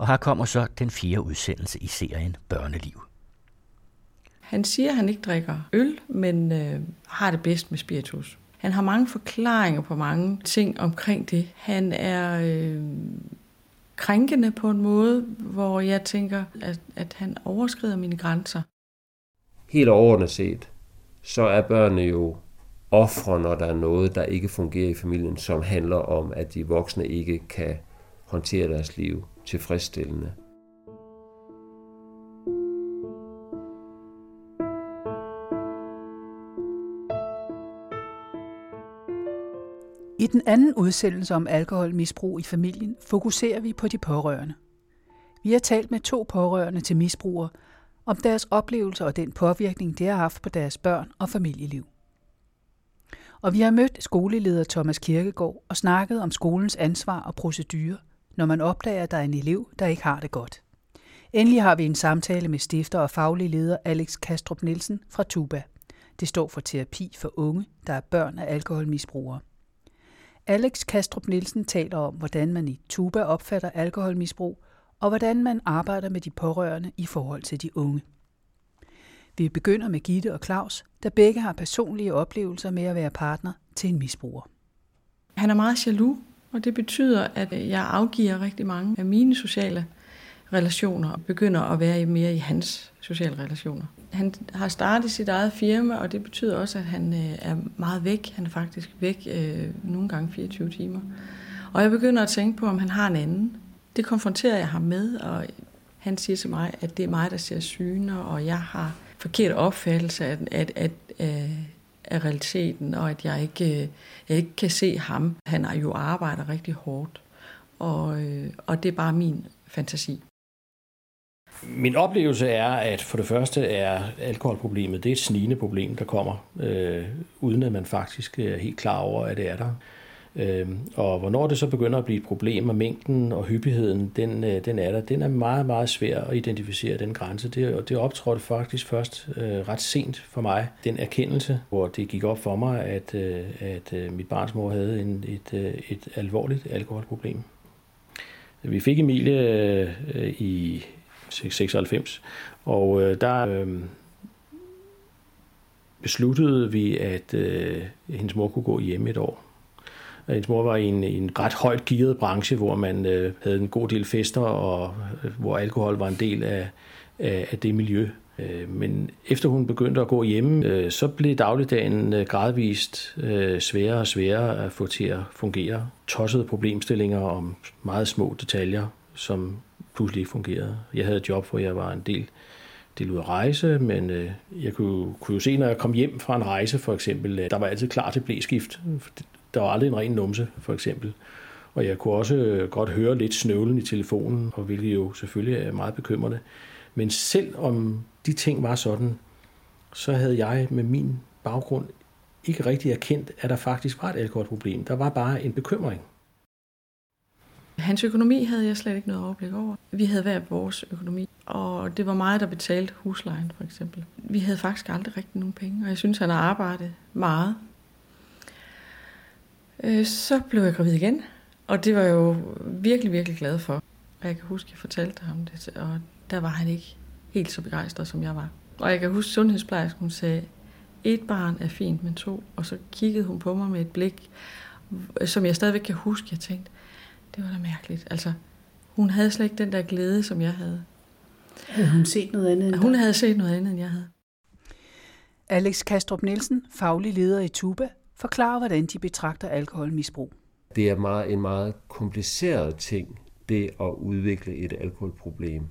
Og her kommer så den fjerde udsendelse i serien Børneliv. Han siger, at han ikke drikker øl, men øh, har det bedst med spiritus. Han har mange forklaringer på mange ting omkring det. Han er øh, krænkende på en måde, hvor jeg tænker, at, at han overskrider mine grænser. Helt overordnet set, så er børnene jo ofre, når der er noget, der ikke fungerer i familien, som handler om, at de voksne ikke kan håndtere deres liv tilfredsstillende. I den anden udsendelse om alkoholmisbrug i familien fokuserer vi på de pårørende. Vi har talt med to pårørende til misbrugere om deres oplevelser og den påvirkning, det har haft på deres børn og familieliv. Og vi har mødt skoleleder Thomas Kirkegaard og snakket om skolens ansvar og procedurer, når man opdager, at der er en elev, der ikke har det godt. Endelig har vi en samtale med stifter og faglig leder Alex Kastrup Nielsen fra Tuba. Det står for terapi for unge, der er børn af alkoholmisbrugere. Alex Kastrup Nielsen taler om, hvordan man i Tuba opfatter alkoholmisbrug, og hvordan man arbejder med de pårørende i forhold til de unge. Vi begynder med Gitte og Claus, der begge har personlige oplevelser med at være partner til en misbruger. Han er meget jaloux, og det betyder, at øh, jeg afgiver rigtig mange af mine sociale relationer og begynder at være mere i hans sociale relationer. Han har startet sit eget firma, og det betyder også, at han øh, er meget væk. Han er faktisk væk øh, nogle gange 24 timer. Og jeg begynder at tænke på, om han har en anden. Det konfronterer jeg ham med, og han siger til mig, at det er mig, der ser syner, og jeg har forkert opfattelse af, at, at, at, øh, af realiteten, og at jeg ikke, øh, jeg ikke kan se ham. Han er jo arbejder rigtig hårdt, og, øh, og det er bare min fantasi. Min oplevelse er, at for det første er alkoholproblemet det er et snigende problem, der kommer, øh, uden at man faktisk er helt klar over, at det er der. Øh, og hvornår det så begynder at blive et problem, og mængden og hyppigheden, den, øh, den er der, den er meget, meget svær at identificere, den grænse. Det, det optrådte faktisk først øh, ret sent for mig, den erkendelse, hvor det gik op for mig, at, øh, at øh, mit barns mor havde en, et, øh, et alvorligt alkoholproblem. Vi fik Emilie øh, i 96. Og øh, der øh, besluttede vi, at øh, hendes mor kunne gå hjem et år. Øh, hendes mor var i en, en ret højt gearet branche, hvor man øh, havde en god del fester, og øh, hvor alkohol var en del af, af, af det miljø. Øh, men efter hun begyndte at gå hjemme, øh, så blev dagligdagen øh, gradvist øh, sværere og sværere at få til at fungere. Tossede problemstillinger om meget små detaljer, som pludselig ikke fungerede. Jeg havde et job, hvor jeg var en del, del ud at rejse, men øh, jeg kunne, kunne jo se, når jeg kom hjem fra en rejse for eksempel, der var altid klar til blæskift. Der var aldrig en ren numse, for eksempel. Og jeg kunne også øh, godt høre lidt snøvlen i telefonen, og hvilket jo selvfølgelig er meget bekymrende. Men selv om de ting var sådan, så havde jeg med min baggrund ikke rigtig erkendt, at der faktisk var et alkoholproblem. Der var bare en bekymring. Hans økonomi havde jeg slet ikke noget overblik over. Vi havde hver vores økonomi, og det var mig, der betalte huslejen for eksempel. Vi havde faktisk aldrig rigtig nogen penge, og jeg synes, han har arbejdet meget. Øh, så blev jeg gravid igen, og det var jeg jo virkelig, virkelig glad for. Og jeg kan huske, at jeg fortalte ham det, og der var han ikke helt så begejstret, som jeg var. Og jeg kan huske, at sundhedsplejersken hun sagde, et barn er fint, men to. Og så kiggede hun på mig med et blik, som jeg stadigvæk kan huske. Jeg tænkte, det var da mærkeligt. Altså, hun havde slet ikke den der glæde, som jeg havde. Havde hun set noget andet end Hun havde set noget andet, end jeg havde. Alex Kastrup Nielsen, faglig leder i Tuba, forklarer, hvordan de betragter alkoholmisbrug. Det er meget, en meget kompliceret ting, det at udvikle et alkoholproblem.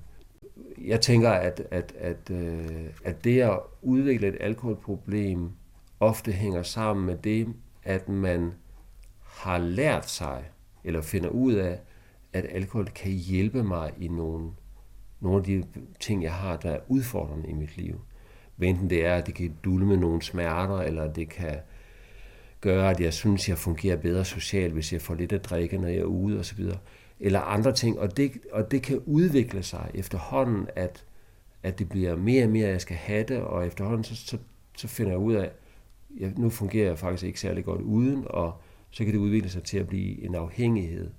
Jeg tænker, at, at, at, øh, at det at udvikle et alkoholproblem ofte hænger sammen med det, at man har lært sig eller finder ud af, at alkohol kan hjælpe mig i nogle, nogle af de ting, jeg har, der er udfordrende i mit liv. Enten det er, at det kan dulme nogle smerter, eller det kan gør, at jeg synes, jeg fungerer bedre socialt, hvis jeg får lidt at drikke, når jeg er ude osv. Eller andre ting. Og det, og det kan udvikle sig efterhånden, at, at det bliver mere og mere, at jeg skal have det, og efterhånden så, så, så finder jeg ud af, at nu fungerer jeg faktisk ikke særlig godt uden, og så kan det udvikle sig til at blive en afhængighed.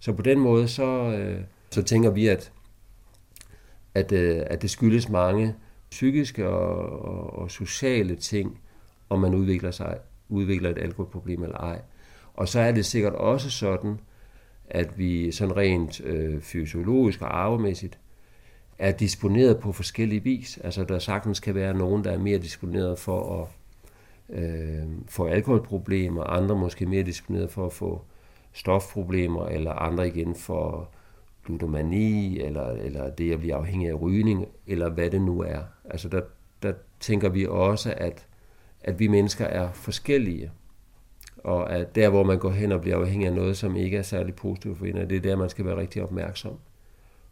Så på den måde, så, øh, så tænker vi, at, at, øh, at det skyldes mange psykiske og, og, og sociale ting, om man udvikler, sig, udvikler et alkoholproblem eller ej. Og så er det sikkert også sådan, at vi sådan rent øh, fysiologisk og arvemæssigt er disponeret på forskellige vis. Altså der sagtens kan være nogen, der er mere disponeret for at øh, få alkoholproblemer, andre måske mere disponeret for at få stofproblemer, eller andre igen for ludomani, eller, eller det at blive afhængig af rygning, eller hvad det nu er. Altså der, der tænker vi også, at, at vi mennesker er forskellige, og at der, hvor man går hen og bliver afhængig af noget, som ikke er særlig positivt for en, det er der, man skal være rigtig opmærksom.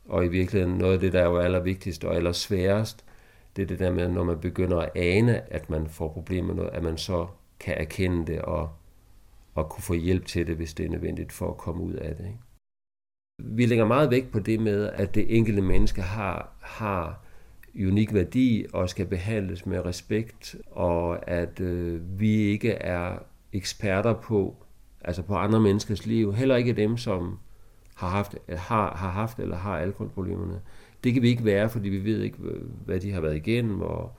Og i virkeligheden noget af det, der er jo allervigtigst og allersværest, det er det der med, når man begynder at ane, at man får problemer med noget, at man så kan erkende det og, og kunne få hjælp til det, hvis det er nødvendigt for at komme ud af det. Ikke? Vi lægger meget vægt på det med, at det enkelte menneske har, har unik værdi og skal behandles med respekt, og at øh, vi ikke er eksperter på, altså på andre menneskers liv, heller ikke dem, som har haft, har, har haft eller har alkoholproblemerne. Det kan vi ikke være, fordi vi ved ikke, øh, hvad de har været igennem. Og,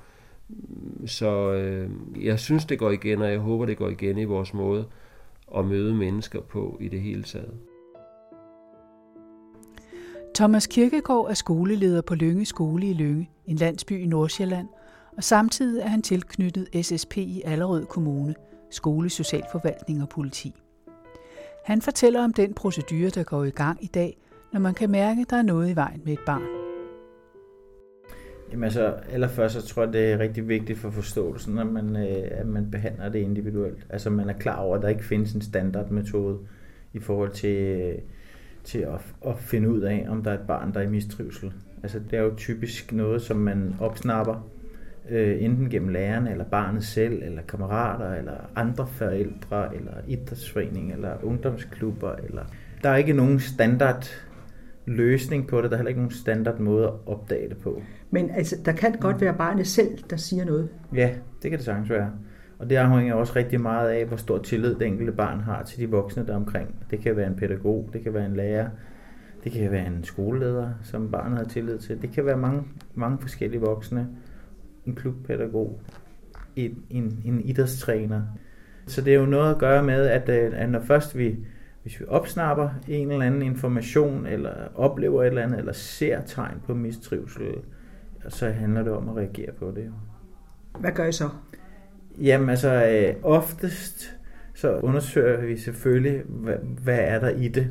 mm, så øh, jeg synes, det går igen, og jeg håber, det går igen i vores måde at møde mennesker på i det hele taget. Thomas Kirkegaard er skoleleder på Lønge Skole i Lønge, en landsby i Nordsjælland, og samtidig er han tilknyttet SSP i Allerød Kommune, skole, socialforvaltning og politi. Han fortæller om den procedure, der går i gang i dag, når man kan mærke, at der er noget i vejen med et barn. Jamen altså, allerførst så tror jeg, det er rigtig vigtigt for forståelsen, at man, øh, at man behandler det individuelt. Altså man er klar over, at der ikke findes en standardmetode i forhold til, øh, til at, at finde ud af, om der er et barn, der er i mistrivsel. Altså det er jo typisk noget, som man opsnapper, øh, enten gennem lærerne, eller barnet selv, eller kammerater, eller andre forældre, eller idrætsforening, eller ungdomsklubber. Eller... Der er ikke nogen standard løsning på det. Der er heller ikke nogen standard måde at opdage det på. Men altså, der kan godt være barnet selv, der siger noget. Ja, det kan det sagtens være. Og det afhænger også rigtig meget af, hvor stor tillid det enkelte barn har til de voksne der omkring. Det kan være en pædagog, det kan være en lærer, det kan være en skoleleder, som barnet har tillid til. Det kan være mange, mange forskellige voksne. En klubpædagog, en, en, en idrætstræner. Så det er jo noget at gøre med, at, øh, at når først vi hvis vi opsnapper en eller anden information, eller oplever et eller andet, eller ser tegn på mistrivsel, så handler det om at reagere på det. Hvad gør I så? Jamen altså, øh, oftest så undersøger vi selvfølgelig, hvad, hvad er der i det,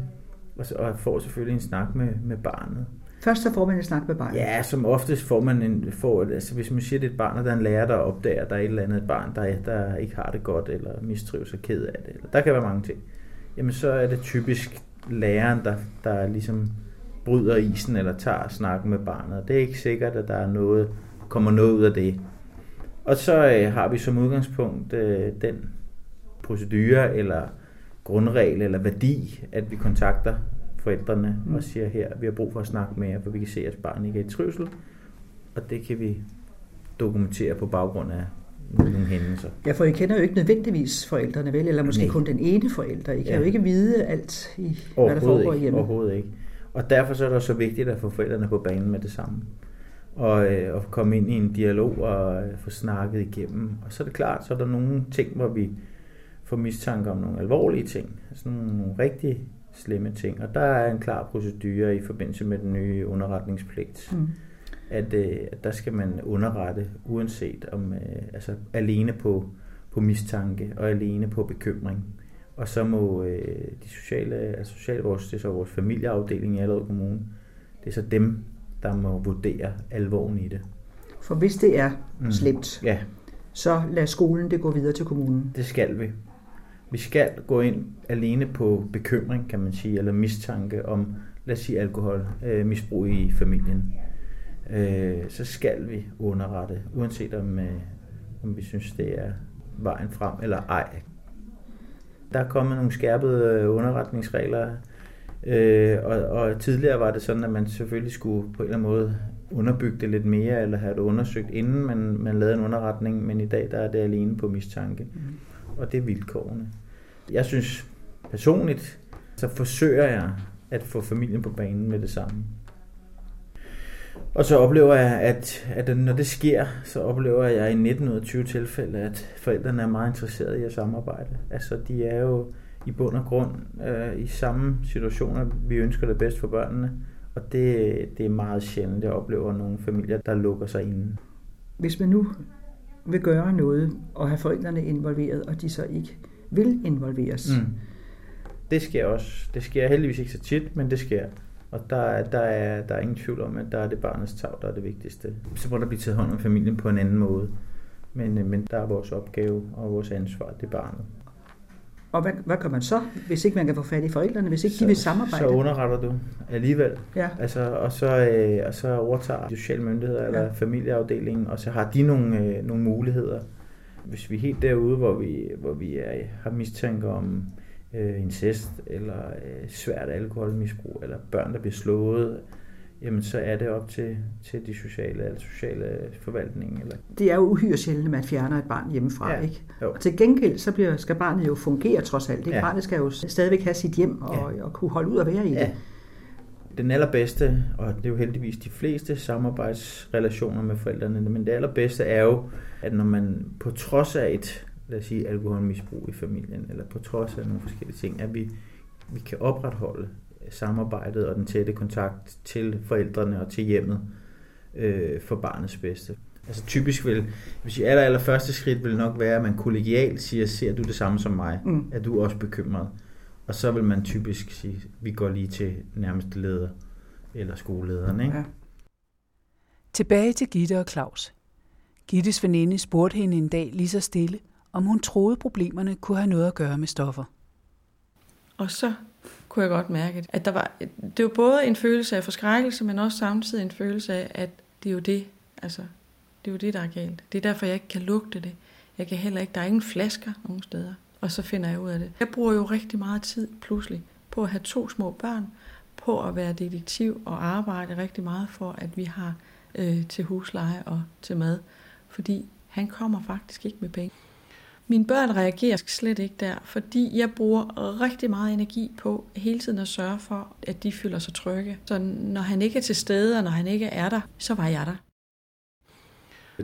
og, så, og får selvfølgelig en snak med, med barnet. Først så får man en snak med barnet? Ja, som oftest får man en, får, altså hvis man siger, det er et barn, og der er en lærer, der opdager, at der er et eller andet barn, der, der ikke har det godt, eller mistrives og ked af det. Eller, der kan være mange ting jamen så er det typisk læreren, der, der ligesom bryder isen eller tager snakken med barnet. Det er ikke sikkert, at der er noget, kommer noget ud af det. Og så øh, har vi som udgangspunkt øh, den procedure eller grundregel eller værdi, at vi kontakter forældrene mm. og siger her, vi har brug for at snakke med jer, for vi kan se, at barnet ikke er i trivsel. Og det kan vi dokumentere på baggrund af nogle hændelser. Ja, for I kender jo ikke nødvendigvis forældrene, vel? Eller måske Nej. kun den ene forælder. I kan ja. jo ikke vide alt, i, hvad der foregår ikke. hjemme. Overhovedet ikke. Og derfor så er det så vigtigt at få forældrene på banen med det samme. Og, øh, og komme ind i en dialog og øh, få snakket igennem. Og så er det klart, så er der nogle ting, hvor vi får mistanke om nogle alvorlige ting. Altså nogle, nogle rigtig slemme ting. Og der er en klar procedure i forbindelse med den nye underretningspligt. Mm at, øh, at der skal man underrette, uanset om øh, altså alene på, på mistanke og alene på bekymring. Og så må øh, de sociale, altså sociale vores, det er så vores familieafdeling i Allerød Kommune, det er så dem, der må vurdere alvoren i det. For hvis det er mm. slemt, ja. så lad skolen det gå videre til kommunen. Det skal vi. Vi skal gå ind alene på bekymring, kan man sige, eller mistanke om, lad os sige, alkoholmisbrug øh, i familien øh, så skal vi underrette, uanset om, øh, om vi synes, det er vejen frem eller ej. Der er kommet nogle skærpede øh, underretningsregler, øh, og, og tidligere var det sådan, at man selvfølgelig skulle på en eller anden måde underbygge det lidt mere, eller have det undersøgt, inden man, man lavede en underretning, men i dag der er det alene på mistanke. Mm. Og det er vilkårene. Jeg synes personligt, så forsøger jeg at få familien på banen med det samme. Og så oplever jeg, at, at når det sker, så oplever jeg i 19 ud af 20 tilfælde, at forældrene er meget interesserede i at samarbejde. Altså de er jo i bund og grund øh, i samme situationer, vi ønsker det bedst for børnene. Og det, det er meget sjældent, jeg oplever nogle familier, der lukker sig inde. Hvis man nu vil gøre noget og have forældrene involveret, og de så ikke vil involveres. Mm. Det sker også. Det sker heldigvis ikke så tit, men det sker. Og der, der, er, der er ingen tvivl om, at der er det barnets tag, der er det vigtigste. Så må der blive taget hånd om familien på en anden måde. Men, men der er vores opgave og vores ansvar, det er barnet. Og hvad, hvad gør man så, hvis ikke man kan få fat i forældrene, hvis ikke så, de vil samarbejde? Så underretter du alligevel. Ja. Altså, og, så, øh, og så overtager de sociale myndigheder ja. eller familieafdelingen, og så har de nogle, øh, nogle muligheder. Hvis vi er helt derude, hvor vi, hvor vi er, har mistanke om øh, incest, eller øh, svært alkoholmisbrug, eller børn, der bliver slået, jamen så er det op til, til de sociale, eller sociale forvaltning. Eller... Det er jo uhyre sjældent, at man fjerner et barn hjemmefra, ja. ikke? Jo. Og til gengæld, så bliver, skal barnet jo fungere trods alt. Ikke? Ja. Barnet skal jo stadigvæk have sit hjem og, ja. og kunne holde ud og være i ja. det. Den allerbedste, og det er jo heldigvis de fleste samarbejdsrelationer med forældrene, men det allerbedste er jo, at når man på trods af et, lad os sige, alkoholmisbrug i familien, eller på trods af nogle forskellige ting, at vi, vi kan opretholde samarbejdet og den tætte kontakt til forældrene og til hjemmet øh, for barnets bedste. Altså typisk vil, hvis aller, aller første skridt vil nok være, at man kollegialt siger, ser du det samme som mig? Mm. Er du også bekymret? Og så vil man typisk sige, vi går lige til nærmeste leder eller skolelederen. Ikke? Ja. Tilbage til Gitte og Claus. Gittes veninde spurgte hende en dag lige så stille, om hun troede problemerne kunne have noget at gøre med stoffer. Og så kunne jeg godt mærke, at der var, det var både en følelse af forskrækkelse, men også samtidig en følelse af, at det er jo det, altså, det er jo det, der er galt. Det er derfor, jeg ikke kan lugte det. Jeg kan heller ikke, der er ingen flasker nogen steder. Og så finder jeg ud af det. Jeg bruger jo rigtig meget tid pludselig på at have to små børn, på at være detektiv og arbejde rigtig meget for, at vi har øh, til husleje og til mad. Fordi han kommer faktisk ikke med penge. Mine børn reagerer slet ikke der, fordi jeg bruger rigtig meget energi på hele tiden at sørge for, at de føler sig trygge. Så når han ikke er til stede, og når han ikke er der, så var jeg der.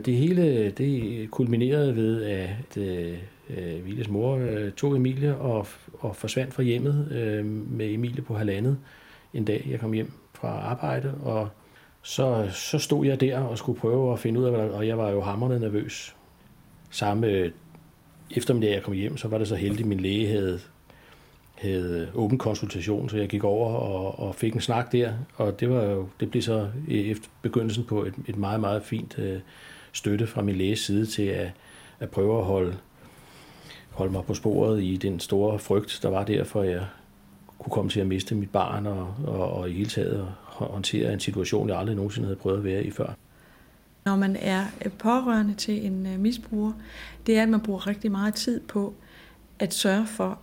Det hele det kulminerede ved, at øh, Emilies mor øh, tog Emilie og, og forsvandt fra hjemmet øh, med Emilie på halvandet en dag, jeg kom hjem fra arbejde, og så, så stod jeg der og skulle prøve at finde ud af, og jeg var jo hammerende nervøs. Samme eftermiddag, jeg kom hjem, så var det så heldigt, at min læge havde, havde åben konsultation, så jeg gik over og, og fik en snak der, og det, var jo, det blev så efter begyndelsen på et, et meget, meget fint øh, støtte fra min læges side til at, at prøve at holde, holde mig på sporet i den store frygt, der var der, for jeg kunne komme til at miste mit barn og, og, og i hele taget håndtere en situation, jeg aldrig nogensinde havde prøvet at være i før når man er øh, pårørende til en øh, misbruger, det er, at man bruger rigtig meget tid på at sørge for,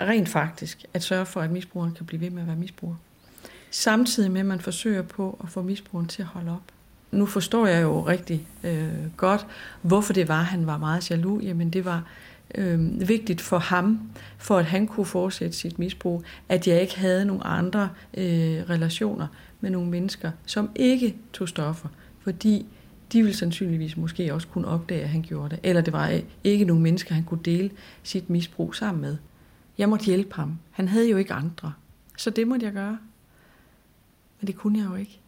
rent faktisk, at sørge for, at misbrugeren kan blive ved med at være misbruger. Samtidig med, at man forsøger på at få misbrugeren til at holde op. Nu forstår jeg jo rigtig øh, godt, hvorfor det var, han var meget jaloux. Jamen det var øh, vigtigt for ham, for at han kunne fortsætte sit misbrug, at jeg ikke havde nogle andre øh, relationer med nogle mennesker, som ikke tog stoffer. Fordi de ville sandsynligvis måske også kunne opdage, at han gjorde det. Eller det var øh, ikke nogen mennesker, han kunne dele sit misbrug sammen med. Jeg måtte hjælpe ham. Han havde jo ikke andre. Så det måtte jeg gøre. Men det kunne jeg jo ikke.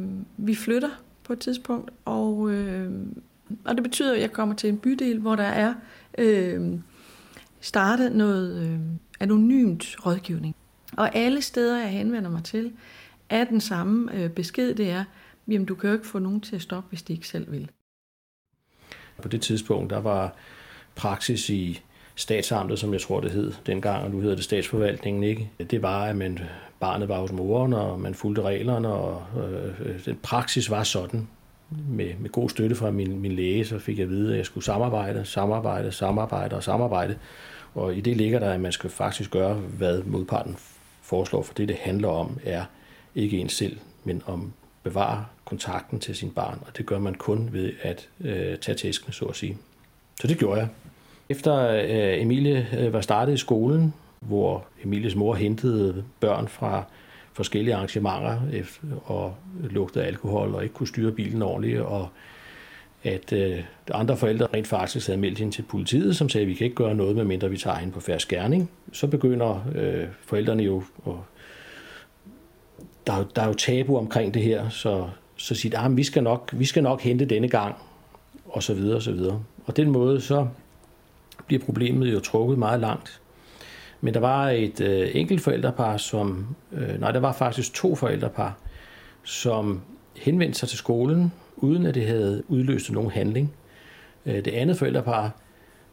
Øhm, vi flytter på et tidspunkt, og, øh, og det betyder, at jeg kommer til en bydel, hvor der er øh, startet noget øh, anonymt rådgivning. Og alle steder, jeg henvender mig til, er den samme øh, besked, det er, Jamen, du kan jo ikke få nogen til at stoppe, hvis de ikke selv vil. På det tidspunkt, der var praksis i statsamtet, som jeg tror det hed dengang, og nu hedder det statsforvaltningen, ikke? Det var, at man, barnet var hos moren, og man fulgte reglerne, og øh, den praksis var sådan. Med, med god støtte fra min, min læge, så fik jeg at vide, at jeg skulle samarbejde, samarbejde, samarbejde og samarbejde. Og i det ligger der, at man skal faktisk gøre, hvad modparten foreslår, for det, det handler om, er ikke en selv, men om bevare kontakten til sin barn, og det gør man kun ved at øh, tage tæsken, så at sige. Så det gjorde jeg. Efter øh, Emilie øh, var startet i skolen, hvor Emilies mor hentede børn fra forskellige arrangementer øh, og lugtede alkohol og ikke kunne styre bilen ordentligt, og at øh, andre forældre rent faktisk havde meldt hende til politiet, som sagde, at vi kan ikke gøre noget, medmindre vi tager hende på færre skærning. Så begynder øh, forældrene jo, at der, der er jo tabu omkring det her, så, så siger de, at ah, vi, skal nok, vi skal nok hente denne gang, og så videre, og så videre. Og den måde, så bliver problemet jo trukket meget langt. Men der var et øh, enkelt forældrepar, som, øh, nej, der var faktisk to forældrepar, som henvendte sig til skolen, uden at det havde udløst nogen handling. Øh, det andet forældrepar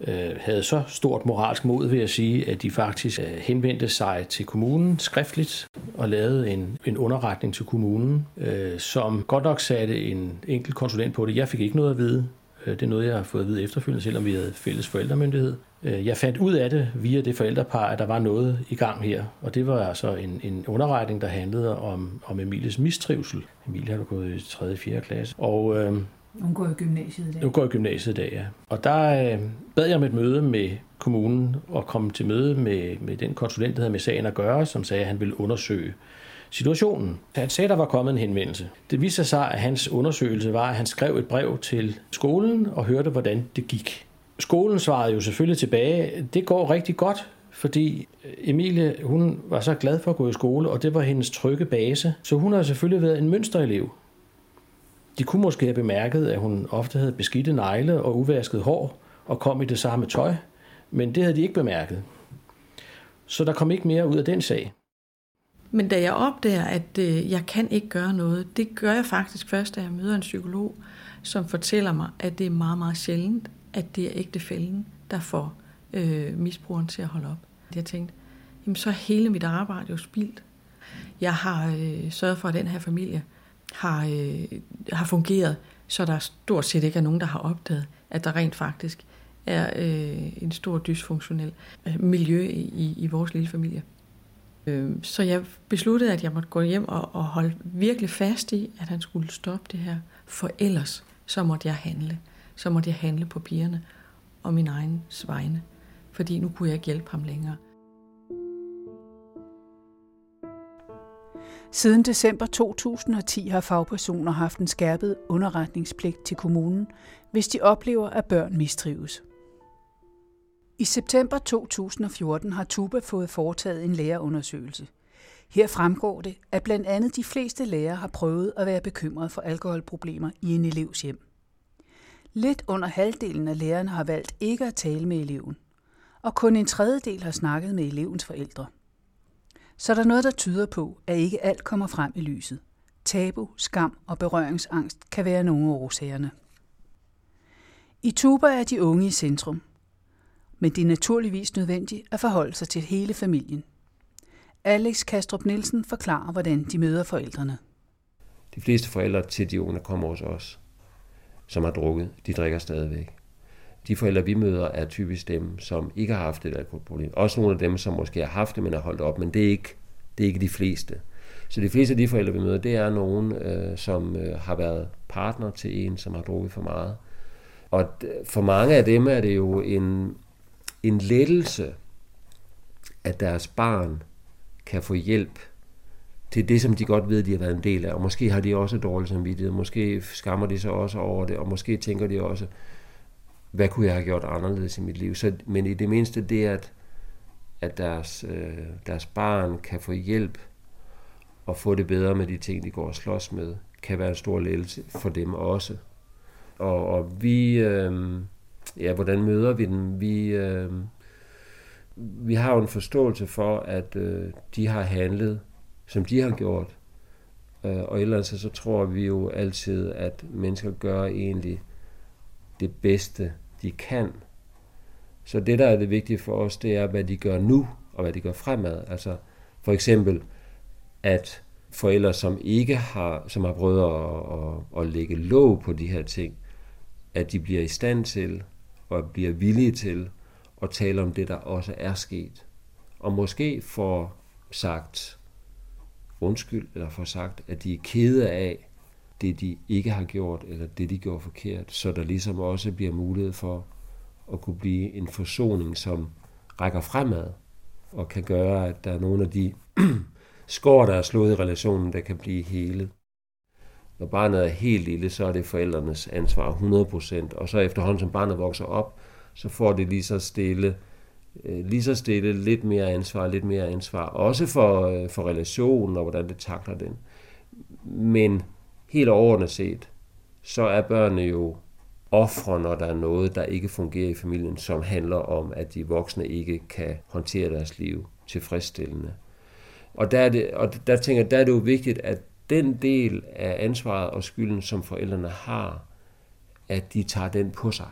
øh, havde så stort moralsk mod vil jeg sige, at de faktisk øh, henvendte sig til kommunen skriftligt og lavede en, en underretning til kommunen, øh, som godt nok satte en enkelt konsulent på det. Jeg fik ikke noget at vide. Øh, det er noget, jeg har fået at vide efterfølgende, selvom vi havde fælles forældremyndighed. Øh, jeg fandt ud af det via det forældrepar, at der var noget i gang her, og det var altså en, en underretning, der handlede om, om Emilies mistrivsel. Emilie har gået i 3. og 4. klasse, og øh, hun går i gymnasiet i dag. Hun går i gymnasiet i dag, ja. Og der øh, bad jeg om et møde med kommunen og kom til møde med, med den konsulent, der havde med sagen at gøre, som sagde, at han ville undersøge situationen. Han sagde, at der var kommet en henvendelse. Det viste sig, at hans undersøgelse var, at han skrev et brev til skolen og hørte, hvordan det gik. Skolen svarede jo selvfølgelig tilbage, det går rigtig godt, fordi øh, Emilie, hun var så glad for at gå i skole, og det var hendes trygge base. Så hun har selvfølgelig været en mønsterelev. De kunne måske have bemærket, at hun ofte havde beskidte negle og uvasket hår og kom i det samme tøj, men det havde de ikke bemærket. Så der kom ikke mere ud af den sag. Men da jeg opdager, at øh, jeg kan ikke gøre noget, det gør jeg faktisk først, da jeg møder en psykolog, som fortæller mig, at det er meget, meget sjældent, at det er ægtefælden, der får øh, misbrugeren til at holde op. Jeg tænkte, jamen så er hele mit arbejde jo spildt. Jeg har øh, sørget for, at den her familie har, øh, har fungeret, så der stort set ikke er nogen, der har opdaget, at der rent faktisk er øh, en stor dysfunktionel øh, miljø i, i vores lille familie. Øh, så jeg besluttede, at jeg måtte gå hjem og, og holde virkelig fast i, at han skulle stoppe det her. For ellers, så måtte jeg handle. Så måtte jeg handle på pigerne og min egen vegne. Fordi nu kunne jeg ikke hjælpe ham længere. Siden december 2010 har fagpersoner haft en skærpet underretningspligt til kommunen, hvis de oplever, at børn mistrives. I september 2014 har Tuba fået foretaget en lærerundersøgelse. Her fremgår det, at blandt andet de fleste lærere har prøvet at være bekymret for alkoholproblemer i en elevs hjem. Lidt under halvdelen af lærerne har valgt ikke at tale med eleven, og kun en tredjedel har snakket med elevens forældre. Så der er noget, der tyder på, at ikke alt kommer frem i lyset. Tabu, skam og berøringsangst kan være nogle af årsagerne. I Tuba er de unge i centrum, men det er naturligvis nødvendigt at forholde sig til hele familien. Alex Kastrup Nielsen forklarer, hvordan de møder forældrene. De fleste forældre til de unge kommer hos os, som har drukket. De drikker stadigvæk. De forældre, vi møder, er typisk dem, som ikke har haft et alkoholproblem. Også nogle af dem, som måske har haft det, men har holdt op, men det er ikke, det er ikke de fleste. Så de fleste af de forældre, vi møder, det er nogen, øh, som øh, har været partner til en, som har drukket for meget. Og for mange af dem er det jo en, en lettelse, at deres barn kan få hjælp til det, som de godt ved, de har været en del af. Og måske har de også dårlig samvittighed, måske skammer de sig også over det, og måske tænker de også, hvad kunne jeg have gjort anderledes i mit liv. Så, men i det mindste det, at, at deres, øh, deres barn kan få hjælp og få det bedre med de ting, de går og slås med, kan være en stor lettelse for dem også. Og, og vi, øh, ja, hvordan møder vi dem? Vi, øh, vi har jo en forståelse for, at øh, de har handlet, som de har gjort. Øh, og ellers så tror vi jo altid, at mennesker gør egentlig det bedste, de kan. Så det, der er det vigtige for os, det er, hvad de gør nu, og hvad de gør fremad. Altså for eksempel, at forældre, som ikke har, som har prøvet at, at, at lægge låg på de her ting, at de bliver i stand til og bliver villige til at tale om det, der også er sket. Og måske får sagt undskyld, eller får sagt, at de er kede af det, de ikke har gjort, eller det, de gjorde forkert, så der ligesom også bliver mulighed for at kunne blive en forsoning, som rækker fremad, og kan gøre, at der er nogle af de skår, der er slået i relationen, der kan blive helet. Når barnet er helt lille, så er det forældrenes ansvar 100%, og så efterhånden som barnet vokser op, så får det lige så stille, øh, lige så stille lidt mere ansvar, lidt mere ansvar, også for, øh, for relationen og hvordan det takler den. Men helt overordnet set, så er børnene jo ofre, når der er noget, der ikke fungerer i familien, som handler om, at de voksne ikke kan håndtere deres liv tilfredsstillende. Og der, er det, og der tænker jeg, der er det jo vigtigt, at den del af ansvaret og skylden, som forældrene har, at de tager den på sig.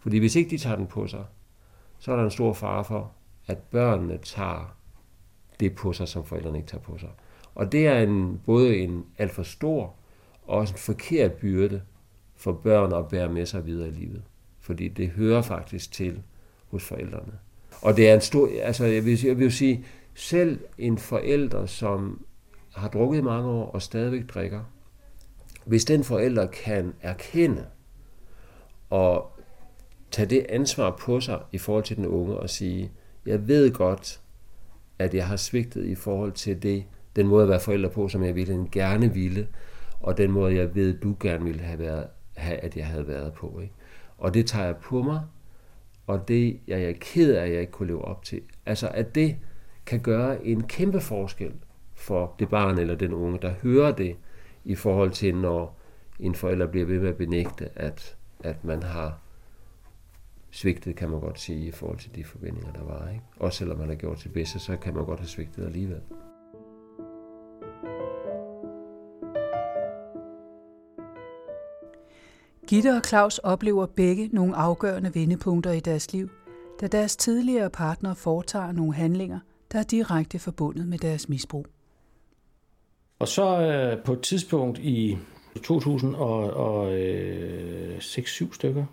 Fordi hvis ikke de tager den på sig, så er der en stor fare for, at børnene tager det på sig, som forældrene ikke tager på sig. Og det er en, både en alt for stor og også en forkert byrde for børn at bære med sig videre i livet. Fordi det hører faktisk til hos forældrene. Og det er en stor, altså jeg vil, jeg vil sige, selv en forælder, som har drukket i mange år og stadigvæk drikker, hvis den forælder kan erkende og tage det ansvar på sig i forhold til den unge og sige, jeg ved godt, at jeg har svigtet i forhold til det, den måde at være forælder på, som jeg ville gerne ville, og den måde, jeg ved, du gerne ville have, været, have at jeg havde været på. Ikke? Og det tager jeg på mig, og det jeg er ked af, at jeg ikke kunne leve op til. Altså, at det kan gøre en kæmpe forskel for det barn eller den unge, der hører det, i forhold til, når en forælder bliver ved med at benægte, at, at man har svigtet, kan man godt sige, i forhold til de forventninger, der var. Ikke? Også selvom man har gjort det bedste, så kan man godt have svigtet alligevel. Gitte og Claus oplever begge nogle afgørende vendepunkter i deres liv, da deres tidligere partner foretager nogle handlinger, der er direkte forbundet med deres misbrug. Og så øh, på et tidspunkt i 2006 7 øh, stykker,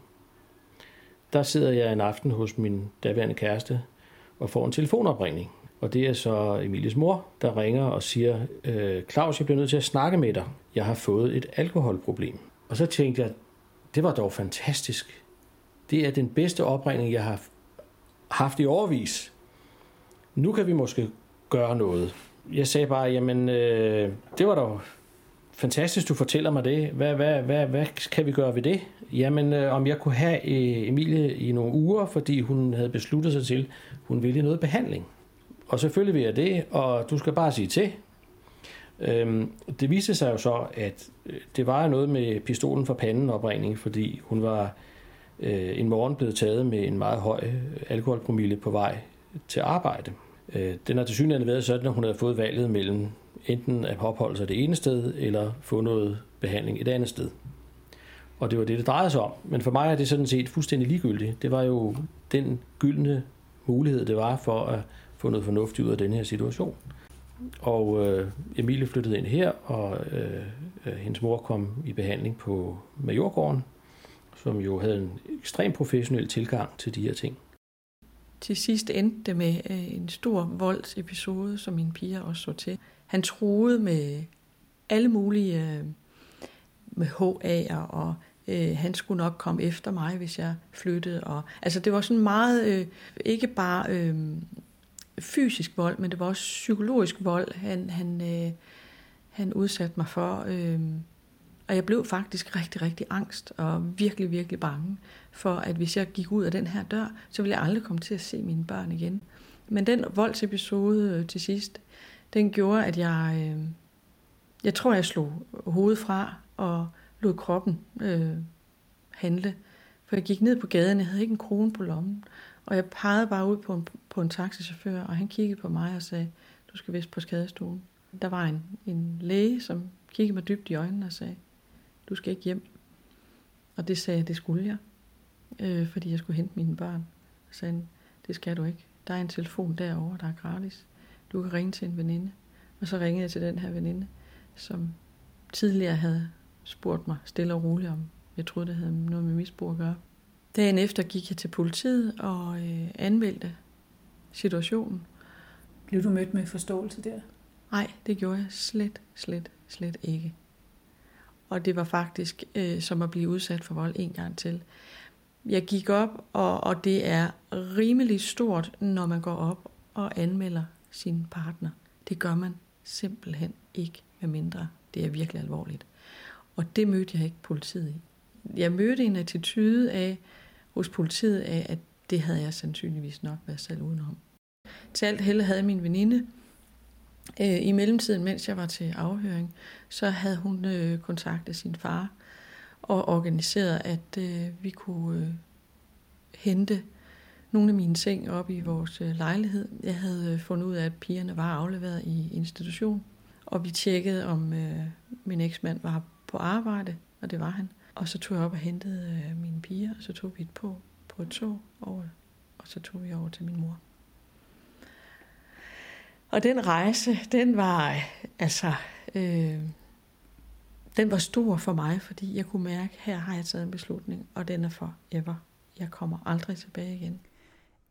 der sidder jeg en aften hos min daværende kæreste og får en telefonopringning. Og det er så Emilies mor, der ringer og siger, øh, Claus, jeg bliver nødt til at snakke med dig. Jeg har fået et alkoholproblem. Og så tænkte jeg, det var dog fantastisk. Det er den bedste opringning, jeg har haft i overvis. Nu kan vi måske gøre noget. Jeg sagde bare, jamen, øh, det var dog fantastisk, du fortæller mig det. Hvad, hvad, hvad, hvad kan vi gøre ved det? Jamen, øh, om jeg kunne have øh, Emilie i nogle uger, fordi hun havde besluttet sig til, hun ville noget behandling. Og selvfølgelig vil jeg det, og du skal bare sige til. Øhm, det viste sig jo så, at øh, det var noget med pistolen for panden opringning, fordi hun var øh, en morgen blevet taget med en meget høj øh, alkoholpromille på vej til arbejde. Øh, den har til synligheden været sådan, at hun havde fået valget mellem enten at opholde sig det ene sted, eller få noget behandling et andet sted. Og det var det, det drejede sig om. Men for mig er det sådan set fuldstændig ligegyldigt. Det var jo den gyldne mulighed, det var for at få noget fornuftigt ud af den her situation. Og øh, Emilie flyttede ind her, og øh, øh, hendes mor kom i behandling på Majorgården, som jo havde en ekstremt professionel tilgang til de her ting. Til sidst endte det med øh, en stor voldsepisode, som min piger også så til. Han troede med alle mulige øh, med HA'er, og øh, han skulle nok komme efter mig, hvis jeg flyttede. Og, altså det var sådan meget, øh, ikke bare øh, fysisk vold, men det var også psykologisk vold, han, han, øh, han udsatte mig for. Øh, og jeg blev faktisk rigtig, rigtig angst og virkelig, virkelig bange for, at hvis jeg gik ud af den her dør, så ville jeg aldrig komme til at se mine børn igen. Men den voldsepisode øh, til sidst, den gjorde, at jeg, øh, jeg tror, jeg slog hovedet fra og lod kroppen øh, handle. For jeg gik ned på gaden, jeg havde ikke en krone på lommen. Og jeg pegede bare ud på en, på en taxichauffør, og han kiggede på mig og sagde, du skal vist på skadestuen. Der var en, en læge, som kiggede mig dybt i øjnene og sagde, du skal ikke hjem. Og det sagde jeg, det skulle jeg, øh, fordi jeg skulle hente mine børn. Og sagde det skal du ikke. Der er en telefon derovre, der er gratis. Du kan ringe til en veninde. Og så ringede jeg til den her veninde, som tidligere havde spurgt mig stille og roligt om, jeg troede, det havde noget med misbrug at gøre. Dagen efter gik jeg til politiet og øh, anmeldte situationen. Blev du mødt med forståelse der? Nej, det gjorde jeg slet, slet, slet ikke. Og det var faktisk øh, som at blive udsat for vold en gang til. Jeg gik op, og, og det er rimelig stort, når man går op og anmelder sin partner. Det gør man simpelthen ikke, med mindre det er virkelig alvorligt. Og det mødte jeg ikke politiet i. Jeg mødte en attitude af, hos politiet af, at det havde jeg sandsynligvis nok været selv udenom. Til alt held havde min veninde, øh, i mellemtiden, mens jeg var til afhøring, så havde hun øh, kontaktet sin far og organiseret, at øh, vi kunne øh, hente nogle af mine ting op i vores øh, lejlighed. Jeg havde øh, fundet ud af, at pigerne var afleveret i institution, og vi tjekkede, om øh, min eksmand var på arbejde, og det var han. Og så tog jeg op og hentede øh, mine piger, og så tog vi et på, på et tog over, og så tog vi over til min mor. Og den rejse, den var altså, øh, den var stor for mig, fordi jeg kunne mærke, her har jeg taget en beslutning, og den er for ever. Jeg kommer aldrig tilbage igen.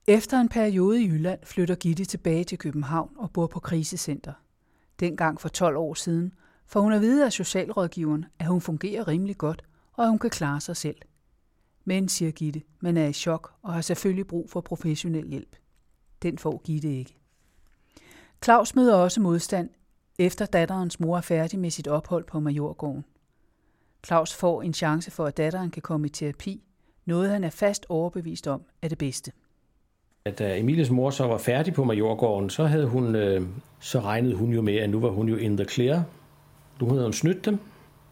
Efter en periode i Jylland flytter Gitte tilbage til København og bor på krisecenter. Dengang for 12 år siden får hun at vide af socialrådgiveren, at hun fungerer rimelig godt, og at hun kan klare sig selv. Men, siger Gitte, man er i chok og har selvfølgelig brug for professionel hjælp. Den får Gitte ikke. Claus møder også modstand, efter datterens mor er færdig med sit ophold på Majorgården. Claus får en chance for, at datteren kan komme i terapi, noget han er fast overbevist om er det bedste. Da øh, Emilies mor så var færdig på Majorgården, så havde hun, øh, så regnede hun jo med, at nu var hun jo in the clear. Nu havde hun snydt dem.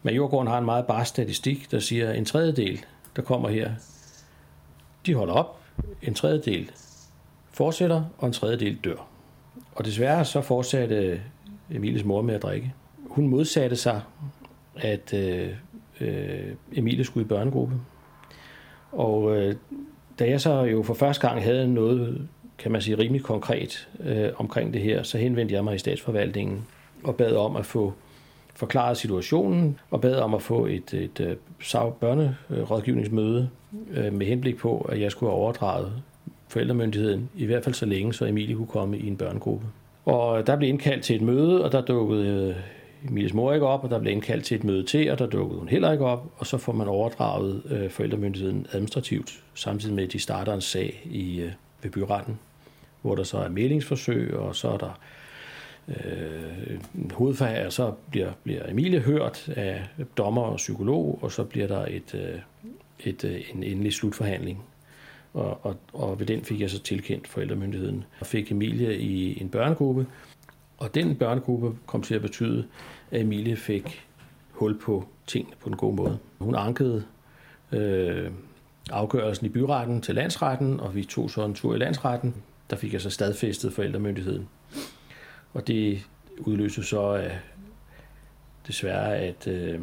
Majorgården har en meget bare statistik, der siger, at en tredjedel, der kommer her, de holder op, en tredjedel fortsætter, og en tredjedel dør. Og desværre så fortsatte Emilies mor med at drikke. Hun modsatte sig, at øh, øh, Emilie skulle i børnegruppe. Og øh, da jeg så jo for første gang havde noget, kan man sige, rimelig konkret øh, omkring det her, så henvendte jeg mig i statsforvaltningen og bad om at få forklarede situationen og bad om at få et, et, øh, et børnerådgivningsmøde øh, med henblik på, at jeg skulle have overdraget forældremyndigheden, i hvert fald så længe, så Emilie kunne komme i en børnegruppe. Og der blev indkaldt til et møde, og der dukkede øh, Emilies mor ikke op, og der blev indkaldt til et møde til, og der dukkede hun heller ikke op, og så får man overdraget øh, forældremyndigheden administrativt, samtidig med, at de starter en sag i, øh, ved byretten, hvor der så er mælingsforsøg, og så er der øh, hovedforhandler, så bliver, bliver Emilie hørt af dommer og psykolog, og så bliver der et, øh, et, øh, en endelig slutforhandling og, og, og ved den fik jeg så tilkendt forældremyndigheden og fik Emilie i en børnegruppe. Og den børnegruppe kom til at betyde, at Emilie fik hul på tingene på en god måde. Hun ankede øh, afgørelsen i byretten til landsretten, og vi tog så en tur i landsretten. Der fik jeg så stadfæstet forældremyndigheden. Og det udløste så af, desværre, at, øh,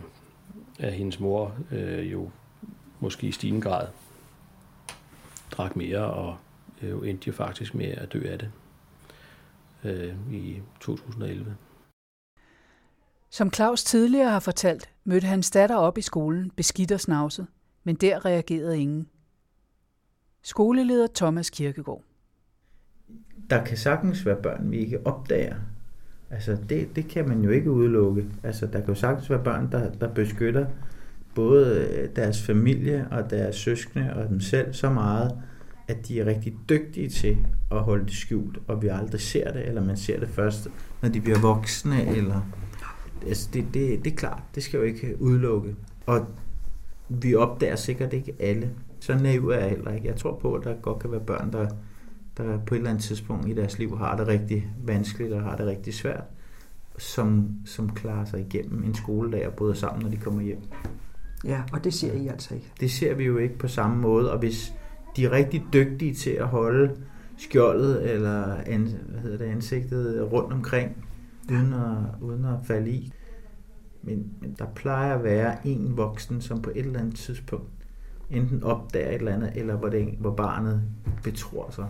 at hendes mor øh, jo måske i stigende grad drak mere, og øh, endte jo faktisk med at dø af det øh, i 2011. Som Claus tidligere har fortalt, mødte hans datter op i skolen, beskidt og snavset, men der reagerede ingen. Skoleleder Thomas Kirkegaard. Der kan sagtens være børn, vi ikke opdager. Altså, det, det kan man jo ikke udelukke. Altså, der kan jo sagtens være børn, der, der beskytter både øh, deres familie og deres søskende og dem selv så meget, at de er rigtig dygtige til at holde det skjult, og vi aldrig ser det, eller man ser det først, når de bliver voksne, eller... Altså, det, det, det er klart, det skal jo ikke udelukke. Og vi opdager sikkert ikke alle. Så naiv er jeg heller ikke. Jeg tror på, at der godt kan være børn, der, der på et eller andet tidspunkt i deres liv har det rigtig vanskeligt og har det rigtig svært, som, som klarer sig igennem en skoledag og bryder sammen, når de kommer hjem. Ja, og det ser I altså ikke. Det ser vi jo ikke på samme måde, og hvis de er rigtig dygtige til at holde skjoldet eller an, hvad hedder det, ansigtet rundt omkring, uden at, uden at falde i. Men, men der plejer at være en voksen, som på et eller andet tidspunkt enten opdager et eller andet, eller hvor, det, hvor barnet betror sig.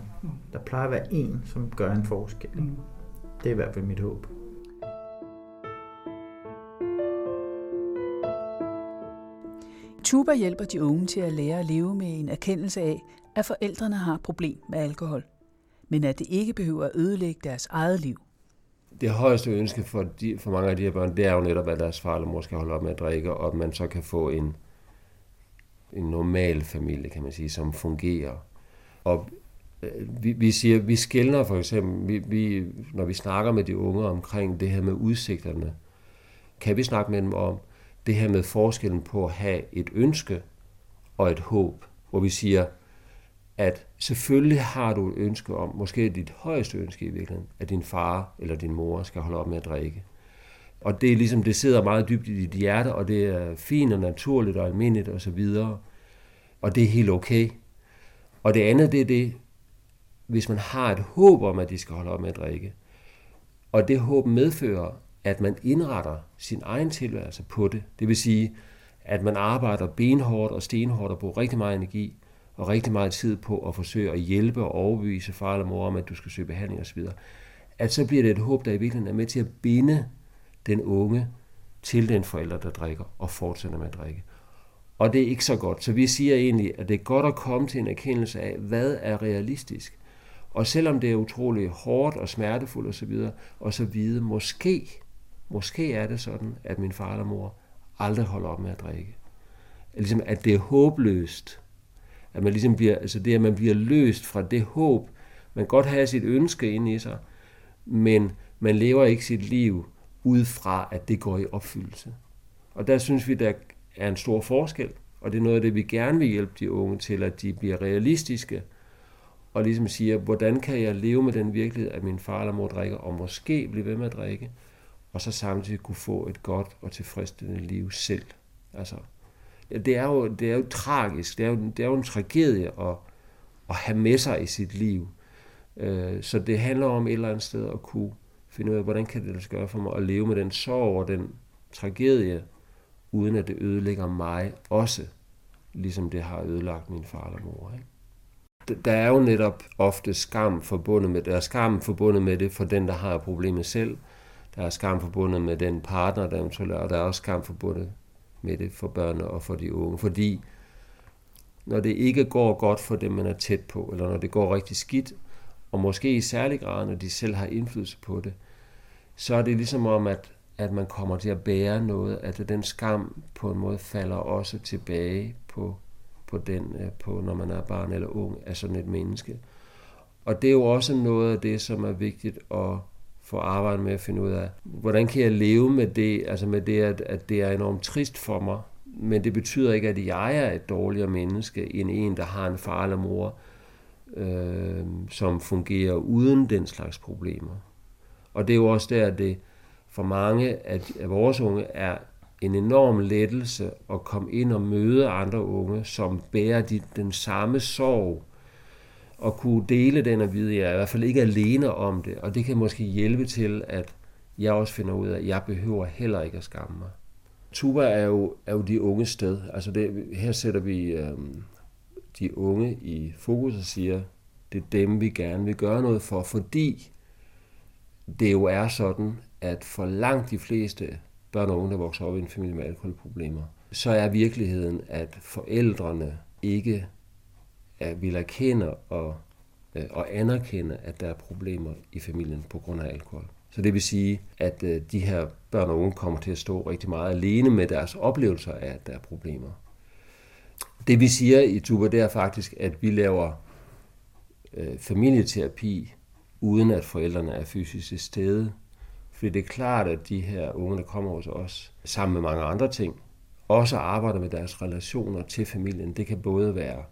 Der plejer at være en, som gør en forskel. Mm. Det er i hvert fald mit håb. Tuba hjælper de unge til at lære at leve med en erkendelse af, at forældrene har et problem med alkohol, men at det ikke behøver at ødelægge deres eget liv. Det højeste ønske for, de, for mange af de her børn, det er jo netop, at deres far eller mor skal holde op med at drikke, og at man så kan få en, en normal familie, kan man sige, som fungerer. Og øh, vi, vi siger, vi skældner for eksempel, vi, vi, når vi snakker med de unge omkring det her med udsigterne, kan vi snakke med dem om det her med forskellen på at have et ønske og et håb, hvor vi siger, at selvfølgelig har du et ønske om, måske dit højeste ønske i virkeligheden, at din far eller din mor skal holde op med at drikke. Og det er ligesom, det sidder meget dybt i dit hjerte, og det er fint og naturligt og almindeligt og så videre. Og det er helt okay. Og det andet, det er det, hvis man har et håb om, at de skal holde op med at drikke, og det håb medfører, at man indretter sin egen tilværelse på det. Det vil sige, at man arbejder benhårdt og stenhårdt og bruger rigtig meget energi og rigtig meget tid på at forsøge at hjælpe og overbevise far eller mor om, at du skal søge behandling osv., at så bliver det et håb, der i virkeligheden er med til at binde den unge til den forælder, der drikker og fortsætter med at drikke. Og det er ikke så godt. Så vi siger egentlig, at det er godt at komme til en erkendelse af, hvad er realistisk. Og selvom det er utrolig hårdt og smertefuldt osv., og så vide, måske, måske er det sådan, at min far eller mor aldrig holder op med at drikke. Ligesom, at det er håbløst. At man ligesom bliver, altså det, at man bliver løst fra det håb. Man godt have sit ønske inde i sig, men man lever ikke sit liv ud fra, at det går i opfyldelse. Og der synes vi, der er en stor forskel, og det er noget af det, vi gerne vil hjælpe de unge til, at de bliver realistiske, og ligesom siger, hvordan kan jeg leve med den virkelighed, at min far eller mor drikker, og måske blive ved med at drikke, og så samtidig kunne få et godt og tilfredsstillende liv selv. Altså, det er jo, det er jo tragisk, det er jo, det er jo en tragedie at, at have med sig i sit liv. Øh, så det handler om et eller andet sted at kunne finde ud af, hvordan kan det gøre for mig at leve med den sorg og den tragedie, uden at det ødelægger mig også, ligesom det har ødelagt min far eller mor. Ikke? Der er jo netop ofte skam forbundet med det. Der er skam forbundet med det for den, der har problemet selv. Der er skam forbundet med den partner, der eventuelt er, og der er også skam forbundet med det for børnene og for de unge. Fordi når det ikke går godt for dem, man er tæt på, eller når det går rigtig skidt, og måske i særlig grad, når de selv har indflydelse på det, så er det ligesom om, at, at man kommer til at bære noget, at den skam på en måde falder også tilbage på, på den, øh, på, når man er barn eller ung af sådan et menneske. Og det er jo også noget af det, som er vigtigt at få arbejdet med at finde ud af, hvordan kan jeg leve med det, altså med det, at, at det er enormt trist for mig, men det betyder ikke, at jeg er et dårligere menneske end en, der har en far eller mor, øh, som fungerer uden den slags problemer. Og det er jo også der, det for mange af, af vores unge er en enorm lettelse at komme ind og møde andre unge, som bærer de, den samme sorg, og kunne dele den og vide, at jeg er i hvert fald ikke alene om det, og det kan måske hjælpe til, at jeg også finder ud af, at jeg behøver heller ikke at skamme mig. Tuba er jo, er jo de unge sted. Altså det, her sætter vi øhm, de unge i fokus og siger, det er dem, vi gerne vil gøre noget for, fordi det jo er sådan, at for langt de fleste børn og unge, der vokser op i en familie med alkoholproblemer, så er virkeligheden, at forældrene ikke er, vil erkende og, øh, og anerkende, at der er problemer i familien på grund af alkohol. Så det vil sige, at øh, de her børn og unge kommer til at stå rigtig meget alene med deres oplevelser af, at der er problemer. Det vi siger i Tuba, det er faktisk, at vi laver øh, familieterapi, uden at forældrene er fysisk til stede. Fordi det er klart, at de her unge, der kommer hos os, sammen med mange andre ting, også arbejder med deres relationer til familien. Det kan både være,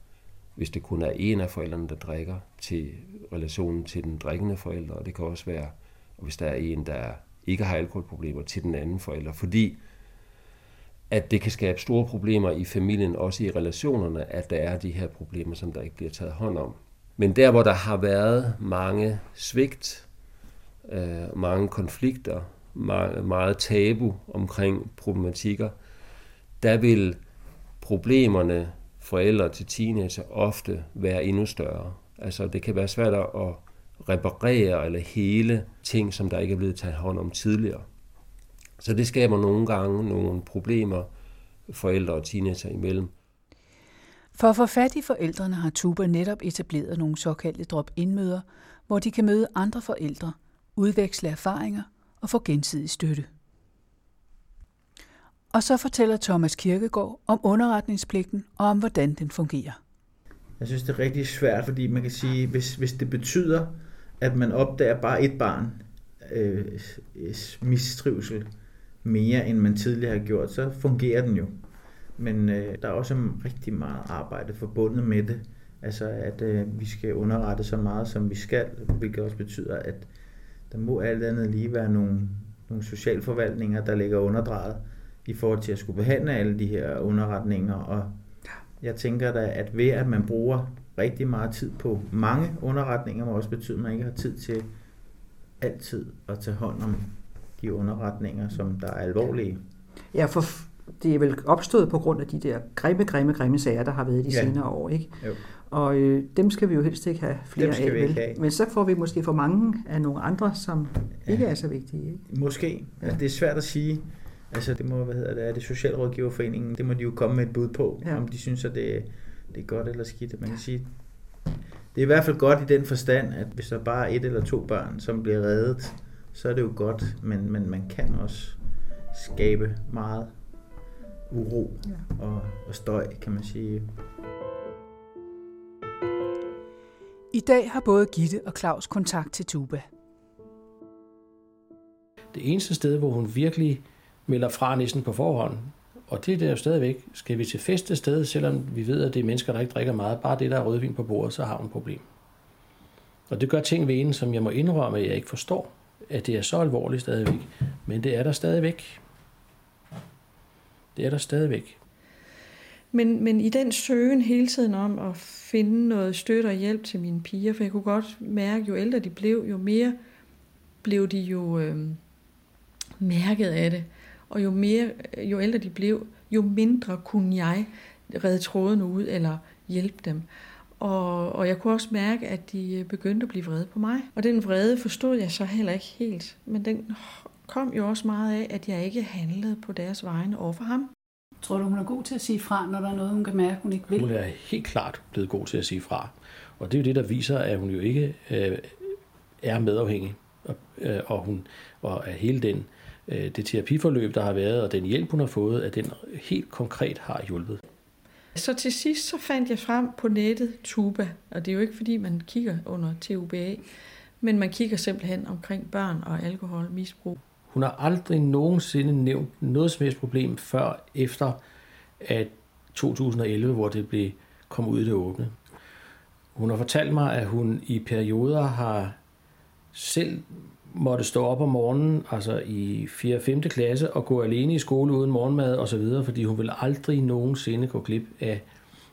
hvis det kun er en af forældrene, der drikker, til relationen til den drikkende forælder, og det kan også være, hvis der er en, der ikke har alkoholproblemer, til den anden forælder. Fordi at det kan skabe store problemer i familien, også i relationerne, at der er de her problemer, som der ikke bliver taget hånd om. Men der, hvor der har været mange svigt, øh, mange konflikter, meget, meget tabu omkring problematikker, der vil problemerne forældre til teenager ofte være endnu større. Altså det kan være svært at reparere eller hele ting, som der ikke er blevet taget hånd om tidligere. Så det skaber nogle gange nogle problemer forældre og teenager imellem. For at få fat i forældrene har Tuba netop etableret nogle såkaldte drop-in-møder, hvor de kan møde andre forældre, udveksle erfaringer og få gensidig støtte. Og så fortæller Thomas Kirkegaard om underretningspligten og om, hvordan den fungerer. Jeg synes, det er rigtig svært, fordi man kan sige, hvis, hvis det betyder, at man opdager bare et barn øh, mistrivsel mere, end man tidligere har gjort, så fungerer den jo. Men øh, der er også rigtig meget arbejde forbundet med det. Altså, at øh, vi skal underrette så meget, som vi skal, hvilket også betyder, at der må alt andet lige være nogle, nogle socialforvaltninger, der ligger underdrejet i forhold til at skulle behandle alle de her underretninger. Og jeg tænker da, at ved at man bruger rigtig meget tid på mange underretninger, må også betyde, at man ikke har tid til altid at tage hånd om de underretninger, som der er alvorlige. Ja, for det er vel opstået på grund af de der grimme, grimme, grimme sager, der har været de ja. senere år, ikke? Jo. Og øh, dem skal vi jo helst ikke have flere dem skal af, vi ikke have. Men så får vi måske for mange af nogle andre, som ja. ikke er så vigtige. Ikke? Måske. Ja. Altså, det er svært at sige. Altså, det må, hvad hedder det, er det Socialrådgiverforeningen, det må de jo komme med et bud på, ja. om de synes, at det, det er godt eller skidt. Man kan sige, det er i hvert fald godt i den forstand, at hvis der bare er et eller to børn, som bliver reddet, så er det jo godt, men, men man kan også skabe meget uro ja. og, og støj, kan man sige. I dag har både Gitte og Claus kontakt til Tuba. Det eneste sted, hvor hun virkelig melder fra næsten på forhånd, og det er der jo stadigvæk, skal vi til feste sted, selvom vi ved, at det er mennesker, der ikke drikker meget, bare det, der er rødvin på bordet, så har hun et problem. Og det gør ting ved en, som jeg må indrømme, at jeg ikke forstår, at det er så alvorligt stadigvæk. Men det er der stadigvæk. Det er der stadigvæk. Men, men i den søgen hele tiden om at finde noget støtte og hjælp til mine piger, for jeg kunne godt mærke, jo ældre de blev, jo mere blev de jo øh, mærket af det. Og jo, mere, jo ældre de blev, jo mindre kunne jeg redde tråden ud eller hjælpe dem. Og, og jeg kunne også mærke, at de begyndte at blive vrede på mig. Og den vrede forstod jeg så heller ikke helt. Men den kom jo også meget af, at jeg ikke handlede på deres vegne over for ham. Tror du, hun er god til at sige fra, når der er noget, hun kan mærke, hun ikke vil? Hun er helt klart blevet god til at sige fra. Og det er jo det, der viser, at hun jo ikke øh, er medafhængig. Og, øh, og, hun, og at hele den, øh, det terapiforløb, der har været, og den hjælp, hun har fået, at den helt konkret har hjulpet. Så til sidst så fandt jeg frem på nettet Tuba, og det er jo ikke fordi, man kigger under TUBA, men man kigger simpelthen omkring børn og alkoholmisbrug. Hun har aldrig nogensinde nævnt noget som helst problem før efter at 2011, hvor det blev kom ud i det åbne. Hun har fortalt mig, at hun i perioder har selv måtte stå op om morgenen, altså i 4. og 5. klasse, og gå alene i skole uden morgenmad osv., fordi hun ville aldrig nogensinde gå glip af,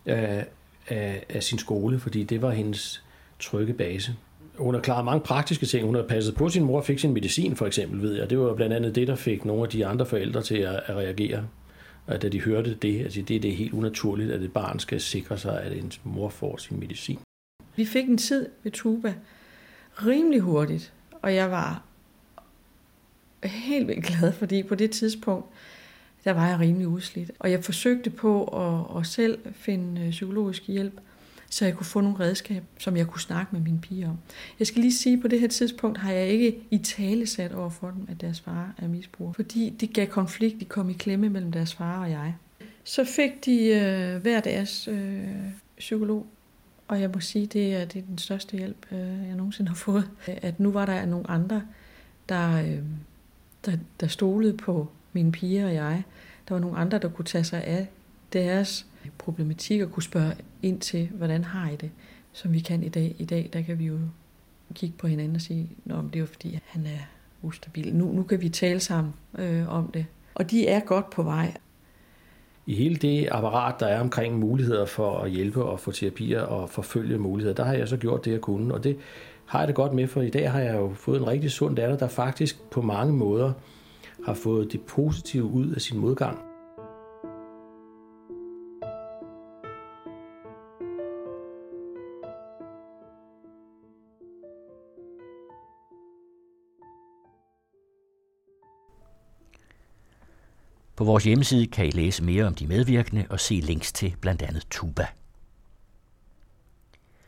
af, af, af sin skole, fordi det var hendes trygge base hun har klaret mange praktiske ting. Hun har passet på sin mor og fik sin medicin, for eksempel, ved jeg. Det var blandt andet det, der fik nogle af de andre forældre til at, at reagere. Og da de hørte det, altså det, det er helt unaturligt, at et barn skal sikre sig, at ens mor får sin medicin. Vi fik en tid ved Tuba rimelig hurtigt, og jeg var helt vildt glad, fordi på det tidspunkt, der var jeg rimelig udslidt. Og jeg forsøgte på at, at selv finde øh, psykologisk hjælp så jeg kunne få nogle redskaber, som jeg kunne snakke med mine piger om. Jeg skal lige sige, at på det her tidspunkt har jeg ikke i tale sat over for dem, at deres far er misbruger. Fordi det gav konflikt, de kom i klemme mellem deres far og jeg. Så fik de øh, hver deres øh, psykolog, og jeg må sige, det er, det er den største hjælp, øh, jeg nogensinde har fået. At nu var der nogle andre, der, øh, der, der stolede på mine piger og jeg. Der var nogle andre, der kunne tage sig af deres problematik og kunne spørge ind til, hvordan har I det, som vi kan i dag. I dag, der kan vi jo kigge på hinanden og sige, Nå, det er jo fordi, han er ustabil. Nu, nu kan vi tale sammen øh, om det. Og de er godt på vej. I hele det apparat, der er omkring muligheder for at hjælpe og få terapier og forfølge muligheder, der har jeg så gjort det, jeg kunne. Og det har jeg det godt med, for i dag har jeg jo fået en rigtig sund datter, der faktisk på mange måder har fået det positive ud af sin modgang. På vores hjemmeside kan I læse mere om de medvirkende og se links til blandt andet Tuba.